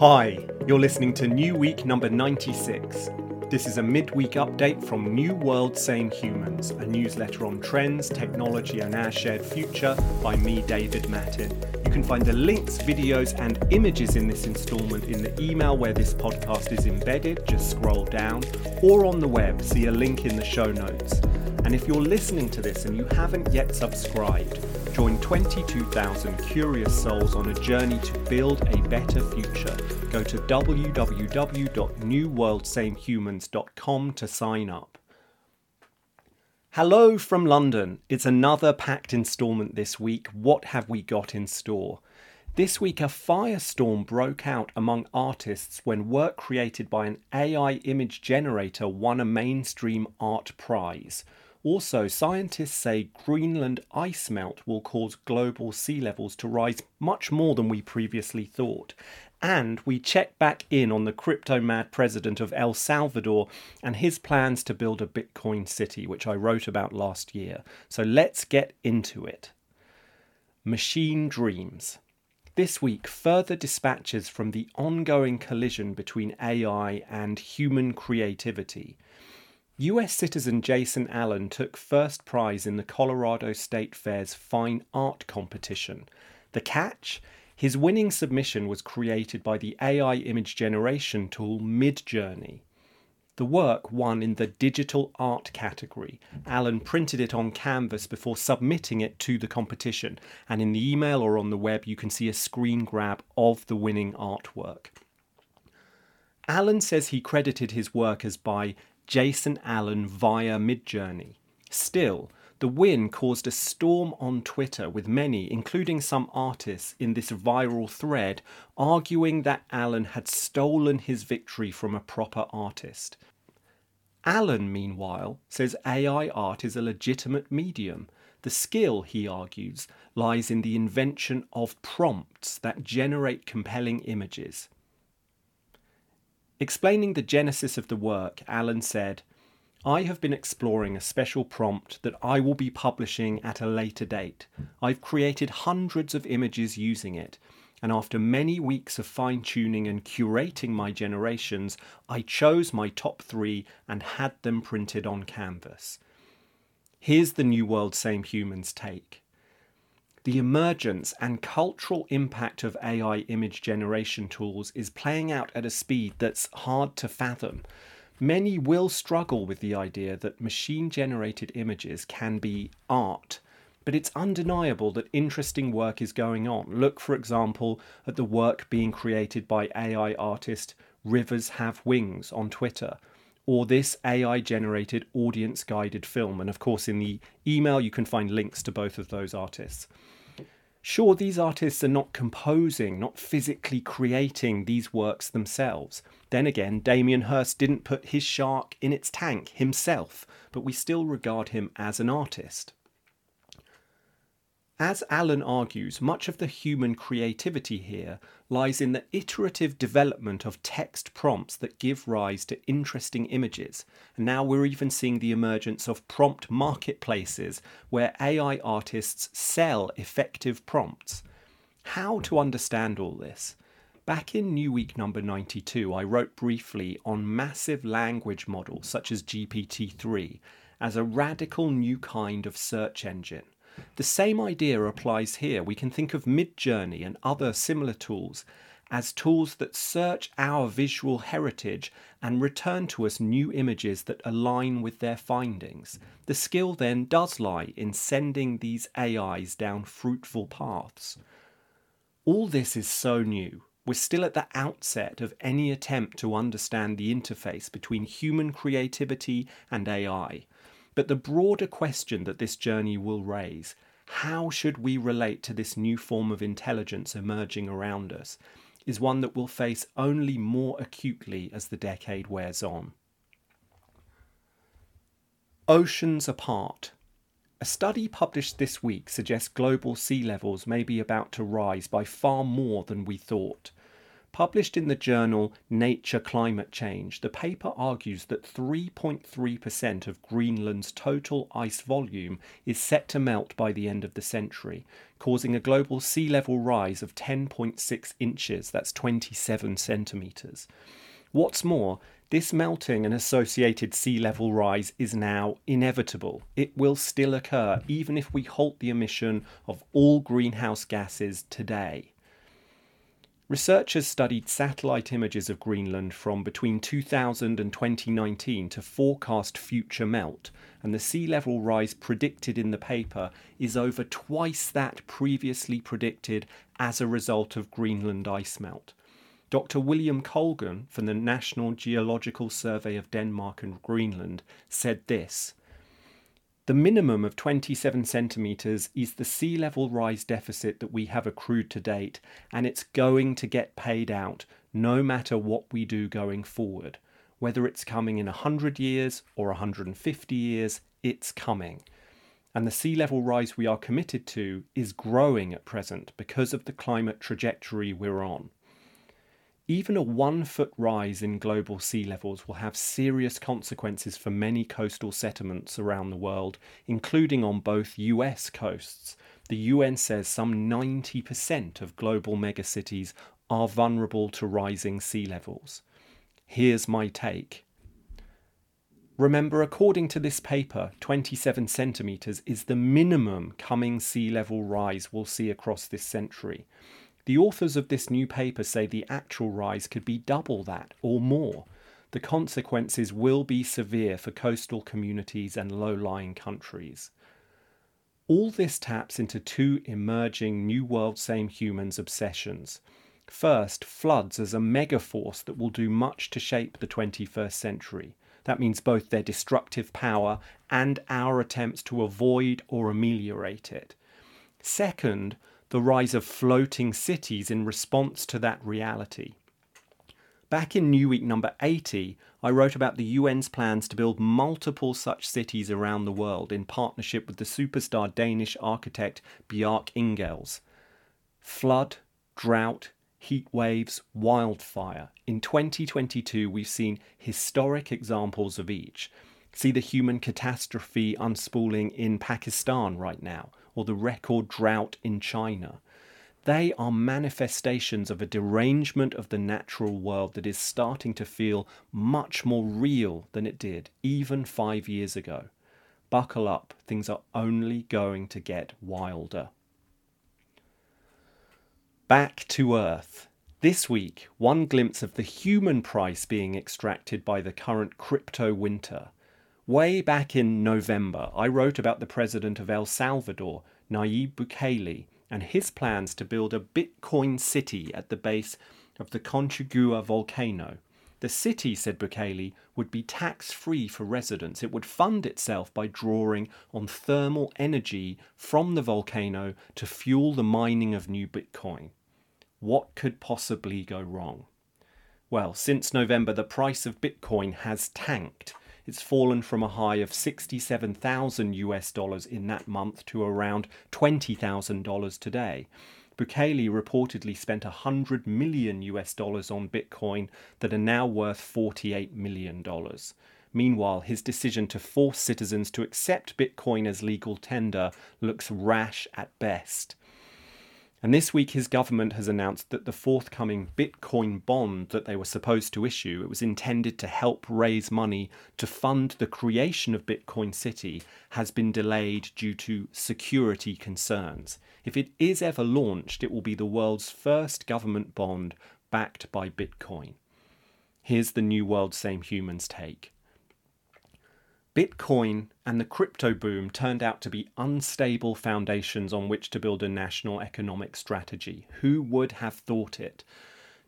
Hi, you're listening to New Week number 96. This is a midweek update from New World Same Humans, a newsletter on trends, technology, and our shared future by me, David Mattin. You can find the links, videos, and images in this installment in the email where this podcast is embedded, just scroll down, or on the web, see a link in the show notes. And if you're listening to this and you haven't yet subscribed, Join 22,000 curious souls on a journey to build a better future. Go to www.newworldsamehumans.com to sign up. Hello from London. It's another packed instalment this week. What have we got in store? This week, a firestorm broke out among artists when work created by an AI image generator won a mainstream art prize. Also, scientists say Greenland ice melt will cause global sea levels to rise much more than we previously thought. And we check back in on the crypto mad president of El Salvador and his plans to build a Bitcoin city, which I wrote about last year. So let's get into it. Machine Dreams. This week, further dispatches from the ongoing collision between AI and human creativity. US citizen Jason Allen took first prize in the Colorado State Fair's Fine Art competition. The catch? His winning submission was created by the AI image generation tool Midjourney. The work won in the digital art category. Allen printed it on canvas before submitting it to the competition, and in the email or on the web you can see a screen grab of the winning artwork. Allen says he credited his work as by Jason Allen via Midjourney. Still, the win caused a storm on Twitter with many, including some artists, in this viral thread arguing that Allen had stolen his victory from a proper artist. Allen, meanwhile, says AI art is a legitimate medium. The skill, he argues, lies in the invention of prompts that generate compelling images. Explaining the genesis of the work, Allen said, I have been exploring a special prompt that I will be publishing at a later date. I've created hundreds of images using it, and after many weeks of fine tuning and curating my generations, I chose my top three and had them printed on canvas. Here's the New World Same Humans take the emergence and cultural impact of AI image generation tools is playing out at a speed that's hard to fathom. Many will struggle with the idea that machine generated images can be art, but it's undeniable that interesting work is going on. Look, for example, at the work being created by AI artist Rivers Have Wings on Twitter, or this AI generated audience guided film. And of course, in the email, you can find links to both of those artists. Sure, these artists are not composing, not physically creating these works themselves. Then again, Damien Hirst didn't put his shark in its tank himself, but we still regard him as an artist. As Allen argues, much of the human creativity here lies in the iterative development of text prompts that give rise to interesting images. And now we're even seeing the emergence of prompt marketplaces where AI artists sell effective prompts. How to understand all this? Back in New Week number 92, I wrote briefly on massive language models such as GPT 3 as a radical new kind of search engine. The same idea applies here. We can think of Midjourney and other similar tools as tools that search our visual heritage and return to us new images that align with their findings. The skill then does lie in sending these AIs down fruitful paths. All this is so new. We're still at the outset of any attempt to understand the interface between human creativity and AI. But the broader question that this journey will raise how should we relate to this new form of intelligence emerging around us is one that we'll face only more acutely as the decade wears on. Oceans apart. A study published this week suggests global sea levels may be about to rise by far more than we thought. Published in the journal Nature Climate Change, the paper argues that 3.3% of Greenland's total ice volume is set to melt by the end of the century, causing a global sea level rise of 10.6 inches, that's 27 centimetres. What's more, this melting and associated sea level rise is now inevitable. It will still occur even if we halt the emission of all greenhouse gases today. Researchers studied satellite images of Greenland from between 2000 and 2019 to forecast future melt, and the sea level rise predicted in the paper is over twice that previously predicted as a result of Greenland ice melt. Dr. William Colgan from the National Geological Survey of Denmark and Greenland said this the minimum of 27 centimetres is the sea level rise deficit that we have accrued to date, and it's going to get paid out no matter what we do going forward. Whether it's coming in 100 years or 150 years, it's coming. And the sea level rise we are committed to is growing at present because of the climate trajectory we're on. Even a one foot rise in global sea levels will have serious consequences for many coastal settlements around the world, including on both US coasts. The UN says some 90% of global megacities are vulnerable to rising sea levels. Here's my take. Remember, according to this paper, 27 centimetres is the minimum coming sea level rise we'll see across this century. The authors of this new paper say the actual rise could be double that or more. The consequences will be severe for coastal communities and low lying countries. All this taps into two emerging New World Same Humans obsessions. First, floods as a megaforce that will do much to shape the 21st century. That means both their destructive power and our attempts to avoid or ameliorate it. Second, the rise of floating cities in response to that reality. Back in New Week number 80, I wrote about the UN's plans to build multiple such cities around the world in partnership with the superstar Danish architect Bjarke Ingels. Flood, drought, heat waves, wildfire. In 2022, we've seen historic examples of each. See the human catastrophe unspooling in Pakistan right now, or the record drought in China. They are manifestations of a derangement of the natural world that is starting to feel much more real than it did even five years ago. Buckle up, things are only going to get wilder. Back to Earth. This week, one glimpse of the human price being extracted by the current crypto winter. Way back in November, I wrote about the president of El Salvador, Nayib Bukele, and his plans to build a Bitcoin city at the base of the Conchagua volcano. The city, said Bukele, would be tax free for residents. It would fund itself by drawing on thermal energy from the volcano to fuel the mining of new Bitcoin. What could possibly go wrong? Well, since November, the price of Bitcoin has tanked. It's fallen from a high of 67,000 US dollars in that month to around $20,000 today. Bukele reportedly spent 100 million US dollars on Bitcoin that are now worth 48 million dollars. Meanwhile, his decision to force citizens to accept Bitcoin as legal tender looks rash at best. And this week, his government has announced that the forthcoming Bitcoin bond that they were supposed to issue, it was intended to help raise money to fund the creation of Bitcoin City, has been delayed due to security concerns. If it is ever launched, it will be the world's first government bond backed by Bitcoin. Here's the New World Same Humans take. Bitcoin and the crypto boom turned out to be unstable foundations on which to build a national economic strategy. Who would have thought it?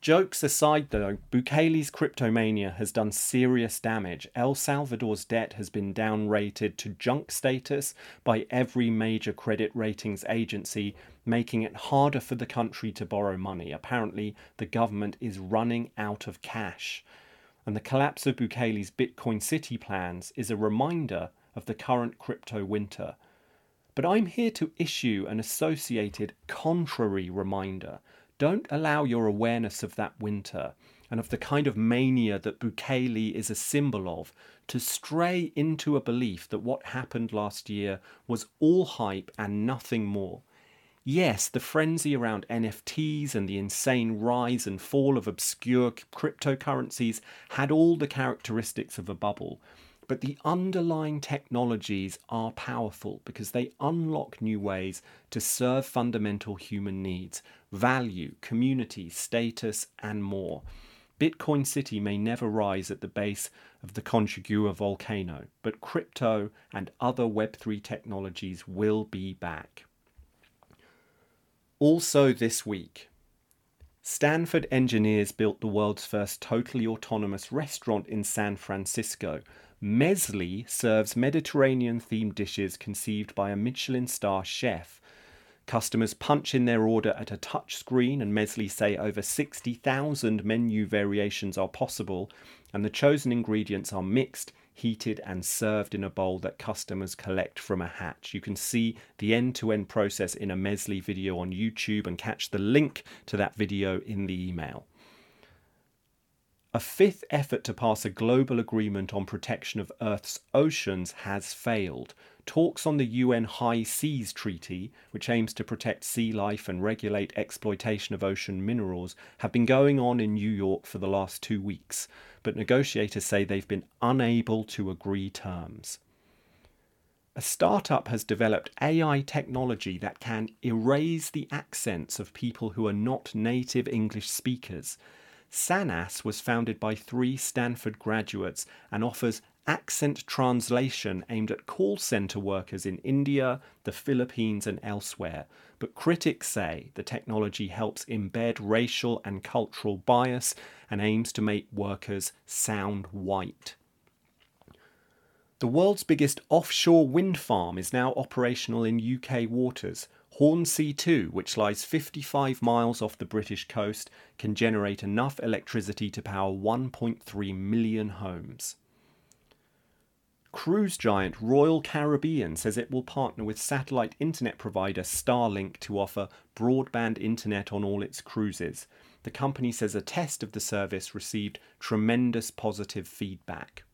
Jokes aside, though, Bukele's cryptomania has done serious damage. El Salvador's debt has been downrated to junk status by every major credit ratings agency, making it harder for the country to borrow money. Apparently, the government is running out of cash and the collapse of Bukele's Bitcoin City plans is a reminder of the current crypto winter. But I'm here to issue an associated contrary reminder. don't allow your awareness of that winter and of the kind of mania that Bukele is a symbol of to stray into a belief that what happened last year was all hype and nothing more. Yes, the frenzy around NFTs and the insane rise and fall of obscure cryptocurrencies had all the characteristics of a bubble. But the underlying technologies are powerful because they unlock new ways to serve fundamental human needs value, community, status, and more. Bitcoin City may never rise at the base of the Conchagua volcano, but crypto and other Web3 technologies will be back. Also, this week, Stanford engineers built the world's first totally autonomous restaurant in San Francisco. Mezli serves Mediterranean themed dishes conceived by a Michelin star chef. Customers punch in their order at a touch screen, and Mezli say over 60,000 menu variations are possible, and the chosen ingredients are mixed heated and served in a bowl that customers collect from a hatch. You can see the end to end process in a Mezli video on YouTube and catch the link to that video in the email. A fifth effort to pass a global agreement on protection of Earth's oceans has failed. Talks on the UN High Seas Treaty, which aims to protect sea life and regulate exploitation of ocean minerals, have been going on in New York for the last two weeks, but negotiators say they've been unable to agree terms. A startup has developed AI technology that can erase the accents of people who are not native English speakers Sanas was founded by three Stanford graduates and offers accent translation aimed at call center workers in India, the Philippines, and elsewhere. But critics say the technology helps embed racial and cultural bias and aims to make workers sound white. The world's biggest offshore wind farm is now operational in UK waters, Hornsea 2, which lies 55 miles off the British coast, can generate enough electricity to power 1.3 million homes. Cruise giant Royal Caribbean says it will partner with satellite internet provider Starlink to offer broadband internet on all its cruises. The company says a test of the service received tremendous positive feedback.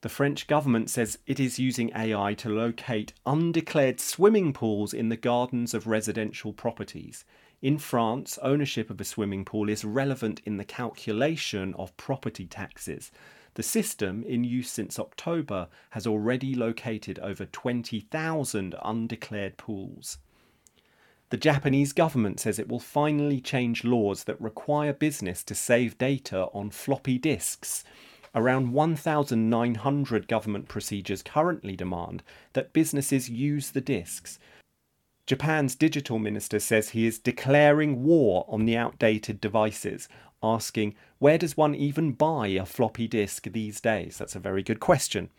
The French government says it is using AI to locate undeclared swimming pools in the gardens of residential properties. In France, ownership of a swimming pool is relevant in the calculation of property taxes. The system, in use since October, has already located over 20,000 undeclared pools. The Japanese government says it will finally change laws that require business to save data on floppy disks. Around 1,900 government procedures currently demand that businesses use the disks. Japan's digital minister says he is declaring war on the outdated devices, asking, where does one even buy a floppy disk these days? That's a very good question.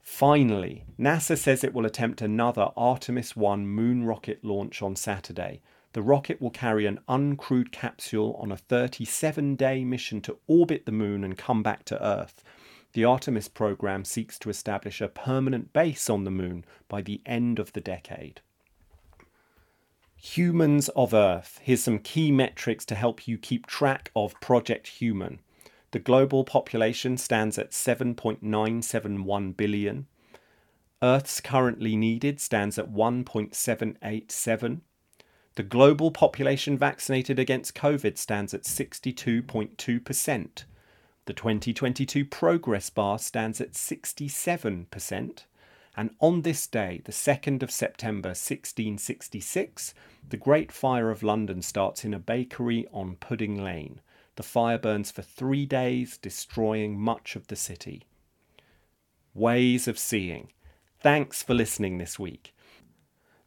Finally, NASA says it will attempt another Artemis 1 moon rocket launch on Saturday. The rocket will carry an uncrewed capsule on a 37 day mission to orbit the moon and come back to Earth. The Artemis program seeks to establish a permanent base on the moon by the end of the decade. Humans of Earth. Here's some key metrics to help you keep track of Project Human. The global population stands at 7.971 billion. Earth's currently needed stands at 1.787. The global population vaccinated against COVID stands at 62.2%. The 2022 progress bar stands at 67%. And on this day, the 2nd of September 1666, the Great Fire of London starts in a bakery on Pudding Lane. The fire burns for three days, destroying much of the city. Ways of seeing. Thanks for listening this week.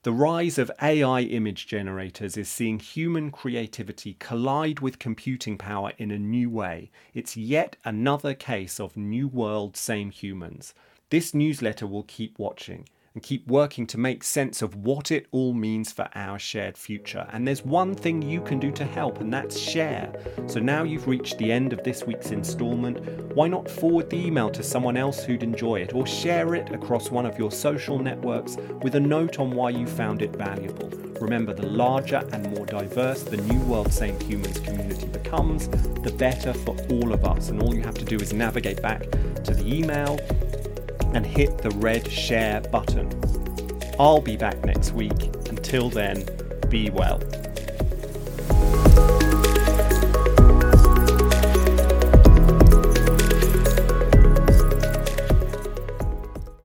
The rise of AI image generators is seeing human creativity collide with computing power in a new way. It's yet another case of new world, same humans. This newsletter will keep watching and keep working to make sense of what it all means for our shared future. And there's one thing you can do to help, and that's share. So now you've reached the end of this week's instalment. Why not forward the email to someone else who'd enjoy it, or share it across one of your social networks with a note on why you found it valuable? Remember, the larger and more diverse the New World Same Humans community becomes, the better for all of us. And all you have to do is navigate back to the email and hit the red share button. I'll be back next week. Until then, be well.